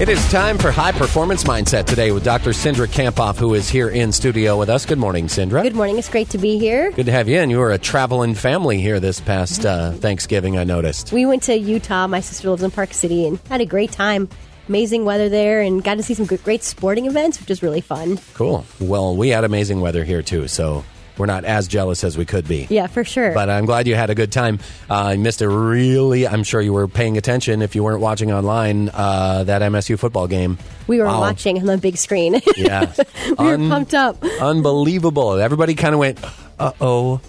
It is time for High Performance Mindset today with Dr. Cindra Kamphoff, who is here in studio with us. Good morning, Cindra. Good morning. It's great to be here. Good to have you. And you were a traveling family here this past uh, Thanksgiving, I noticed. We went to Utah. My sister lives in Park City and had a great time. Amazing weather there and got to see some great sporting events, which is really fun. Cool. Well, we had amazing weather here too, so we're not as jealous as we could be. Yeah, for sure. But I'm glad you had a good time. Uh, I missed a really, I'm sure you were paying attention if you weren't watching online, uh, that MSU football game. we were Wow. watching on the big screen. Yeah. we were pumped up. Unbelievable. Everybody kind of went, uh oh,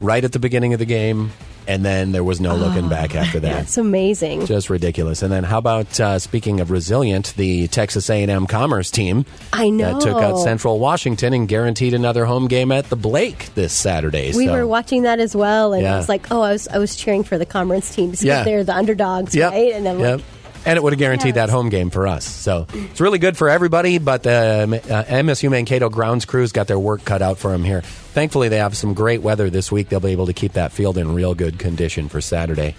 right at the beginning of the game. And then there was no looking back after that. It's amazing. Just ridiculous. And then how about uh, speaking of resilient, the Texas A&M Commerce team I know. that took out Central Washington and guaranteed another home game at the Blake this Saturday. we so. were watching that as well, and Yeah. I was like, "Oh, I was I was cheering for the Commerce team because Yeah. they're the underdogs, Yep. right?" And I'm Yep. like, and it would have guaranteed that home game for us. So it's really good for everybody, but the uh, MSU Mankato grounds crews got their work cut out for them here. Thankfully, they have some great weather this week. They'll be able to keep that field in real good condition for Saturday.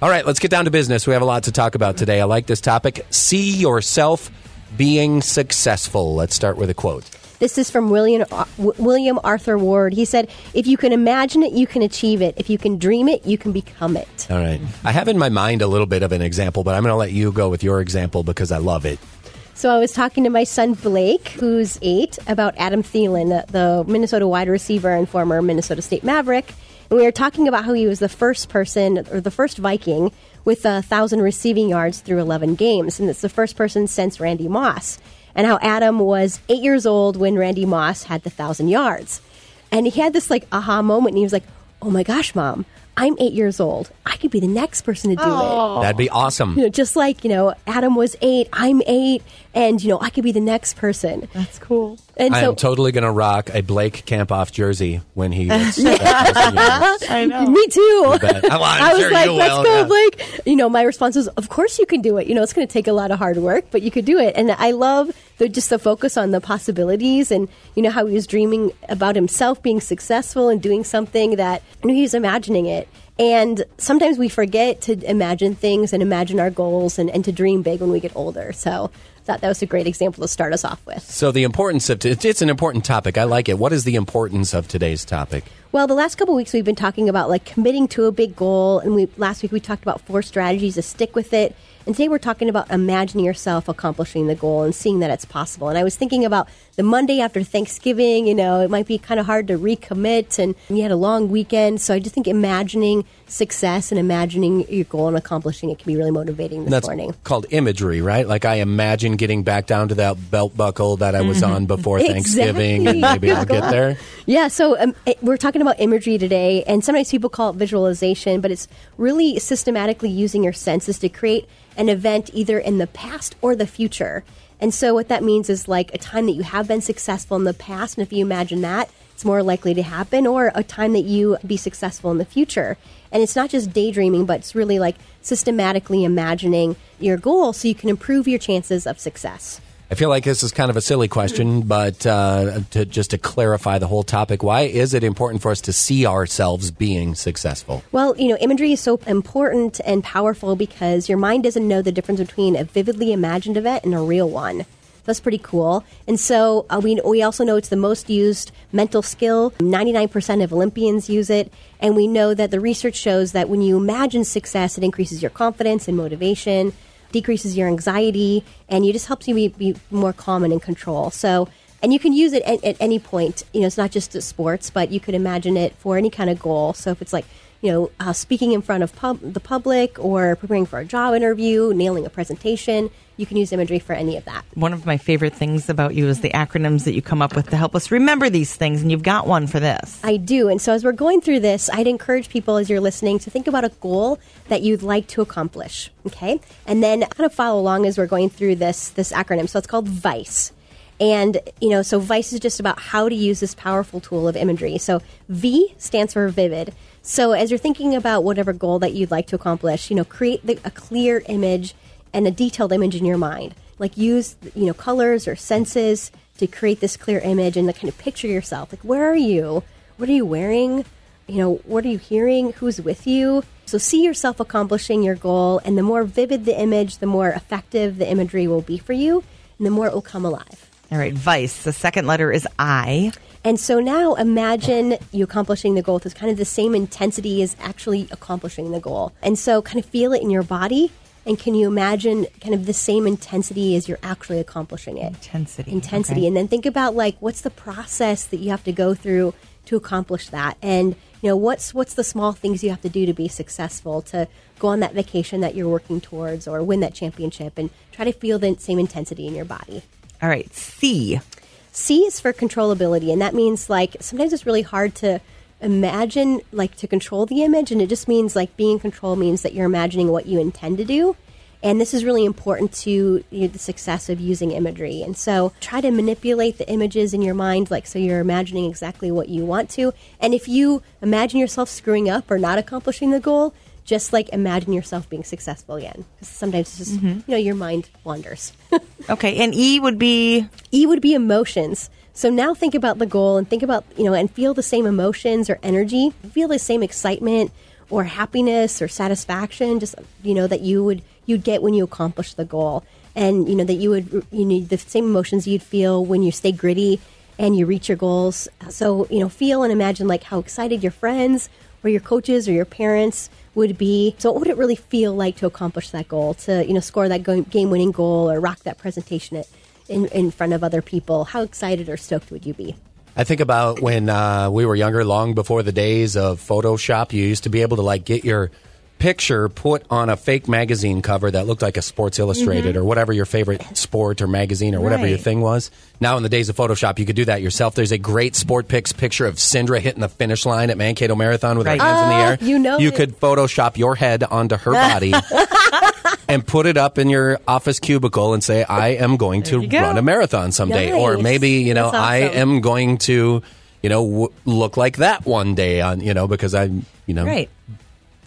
All right, let's get down to business. We have a lot to talk about today. I like this topic. See yourself being successful. Let's start with a quote. This is from William uh, William Arthur Ward. He said, "If you can imagine it, you can achieve it. If you can dream it, you can become it." All right. I have in my mind a little bit of an example, but I'm going to let you go with your example because I love it. So I was talking to my son Blake, who's eight, about Adam Thielen, the, the Minnesota wide receiver and former Minnesota State Maverick. And we were talking about how he was the first person or the first Viking with a thousand receiving yards through 11 games. And it's the first person since Randy Moss. And how Adam was eight years old when Randy Moss had the thousand yards. And he had this like aha moment and he was like, oh my gosh, mom, I'm eight years old. I could be the next person to do it That'd be awesome. you know, just like you know, Adam was eight, I'm eight, and you know, I could be the next person. That's cool. And I so, am totally going to rock a Blake Kamphoff jersey when he gets to that thousand. I know. me too. bet. Well, I'm was sure like, you "Let's will, go, yeah." Blake." You know, my response was, "Of course you can do it. You know, it's going to take a lot of hard work, but you could do it." And I love the just the focus on the possibilities, and you know how he was dreaming about himself being successful and doing something that you know, he was imagining it. And sometimes we forget to imagine things and imagine our goals and, and to dream big when we get older. So I thought that was a great example to start us off with. So the importance of it's it's an important topic. I like it. What is the importance of today's topic? Well, the last couple weeks we've been talking about like committing to a big goal, and we last week we talked about four strategies to stick with it. And today we're talking about imagining yourself accomplishing the goal and seeing that it's possible. And I was thinking about the Monday after Thanksgiving, you know, it might be kind of hard to recommit and you had a long weekend. So I just think imagining success and imagining your goal and accomplishing it can be really motivating this That's morning. called imagery, right? Like I imagine getting back down to that belt buckle that I was on before Thanksgiving, and maybe I'll get there. Yeah, so um, it, we're talking about imagery today, and sometimes people call it visualization, but it's really systematically using your senses to create an event either in the past or the future. And so, what that means is like a time that you have been successful in the past, and if you imagine that, it's more likely to happen, or a time that you be successful in the future. And it's not just daydreaming, but it's really like systematically imagining your goal so you can improve your chances of success. I feel like this is kind of a silly question, but uh, to, just to clarify the whole topic, why is it important for us to see ourselves being successful? Well, you know, imagery is so important and powerful because your mind doesn't know the difference between a vividly imagined event and a real one. That's pretty cool. And so uh, we, we also know it's the most used mental skill. 99% of Olympians use it. And we know that the research shows that when you imagine success, it increases your confidence and motivation, decreases your anxiety, and it just helps you be, be more calm and in control. So, and you can use it at, at any point. You know, it's not just sports, but you could imagine it for any kind of goal. So if it's like, you know, uh, speaking in front of pub- the public or preparing for a job interview, nailing a presentation, you can use imagery for any of that. One of my favorite things about you is the acronyms that you come up with to help us remember these things, and you've got one for this. I do. And so as we're going through this, I'd encourage people as you're listening to think about a goal that you'd like to accomplish. Okay. And then kind of follow along as we're going through this this acronym. So it's called VICE. And, you know, so Vice is just about how to use this powerful tool of imagery. So V stands for vivid. So as you're thinking about whatever goal that you'd like to accomplish, you know, create the, a clear image and a detailed image in your mind. Like use, you know, colors or senses to create this clear image and to kind of picture yourself. Like, where are you? What are you wearing? You know, what are you hearing? Who's with you? So see yourself accomplishing your goal, and the more vivid the image, the more effective the imagery will be for you, and the more it will come alive. All right, Vice. The second letter is I. And so now imagine you accomplishing the goal with kind of the same intensity as actually accomplishing the goal. And so kind of feel it in your body. And can you imagine kind of the same intensity as you're actually accomplishing it? Intensity. Intensity. Okay. And then think about like what's the process that you have to go through to accomplish that? And you know, what's what's the small things you have to do to be successful, to go on that vacation that you're working towards or win that championship and try to feel the same intensity in your body. All right, C. C is for controllability, and that means like sometimes it's really hard to imagine like to control the image, and it just means like being in control means that you're imagining what you intend to do. And this is really important to you know, the success of using imagery. And so try to manipulate the images in your mind, like so you're imagining exactly what you want to. And if you imagine yourself screwing up or not accomplishing the goal, just like imagine yourself being successful again. Because sometimes it's just, mm-hmm. you know, your mind wanders. Okay, and E would be E would be emotions. So now think about the goal and think about, you know, and feel the same emotions or energy, feel the same excitement or happiness or satisfaction, just, you know, that you would, you'd get when you accomplish the goal. And, you know, that you would, you need the same emotions you'd feel when you stay gritty and you reach your goals. So, you know, feel and imagine like how excited your friends or your coaches or your parents would be. So, what would it really feel like to accomplish that goal, to, you know, score that game winning goal or rock that presentation at, in, in front of other people, how excited or stoked would you be? I think about when uh, we were younger, long before the days of Photoshop. You used to be able to like get your picture put on a fake magazine cover that looked like a Sports Illustrated or whatever your favorite sport or magazine or whatever your thing was. Now, in the days of Photoshop, you could do that yourself. There's a great Sport Pics picture of Cindra hitting the finish line at Mankato Marathon with Right. her hands in the air. you know you it. could Photoshop your head onto her body. And put it up in your office cubicle and say, I am going to go. run a marathon someday. Or maybe, you know, That's I am going to, you know, w- look like that one day on, you know, because I, you know, right.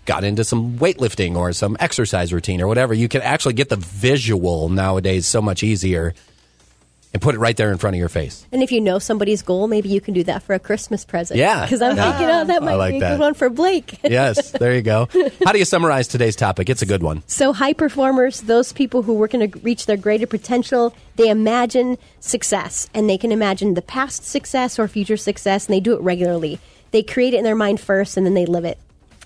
got into some weightlifting or some exercise routine or whatever. You can actually get the visual nowadays so much easier and put it right there in front of your face. And if you know somebody's goal, maybe you can do that for a Christmas present. Yeah. Because I'm thinking, ah. oh, that might like be a that. good one for Blake. Yes, there you go. How do you summarize today's topic? It's a good one. So, high performers, those people who are work to reach their greater potential, they imagine success and they can imagine the past success or future success, and they do it regularly. They create it in their mind first and then they live it.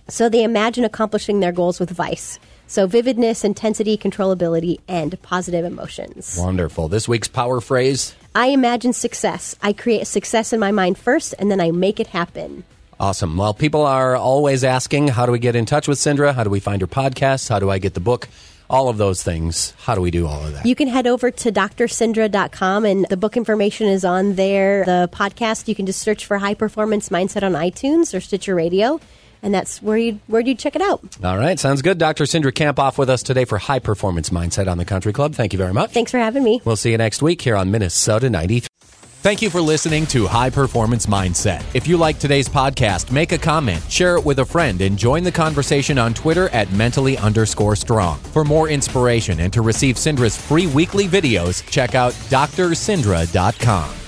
So, they imagine accomplishing their goals with vice. So, vividness, intensity, controllability, and positive emotions. Wonderful. This week's power phrase. I imagine success. I create success in my mind first and then I make it happen. Awesome. Well, people are always asking, how do we get in touch with Cindra? How do we find her podcast? How do I get the book? All of those things. How do we do all of that? You can head over to drcindra.com and the book information is on there. The podcast, you can just search for High Performance Mindset on iTunes or Stitcher Radio, and that's where you where you check it out. All right. Sounds good. Dr. Cindra Kamphoff with us today for High Performance Mindset on the Country Club. Thank you very much. Thanks for having me. We'll see you next week here on Minnesota 93. Thank you for listening to High Performance Mindset. If you like today's podcast, make a comment, share it with a friend, and join the conversation on Twitter at mentally underscore strong. For more inspiration and to receive Cindra's free weekly videos, check out drcindra.com.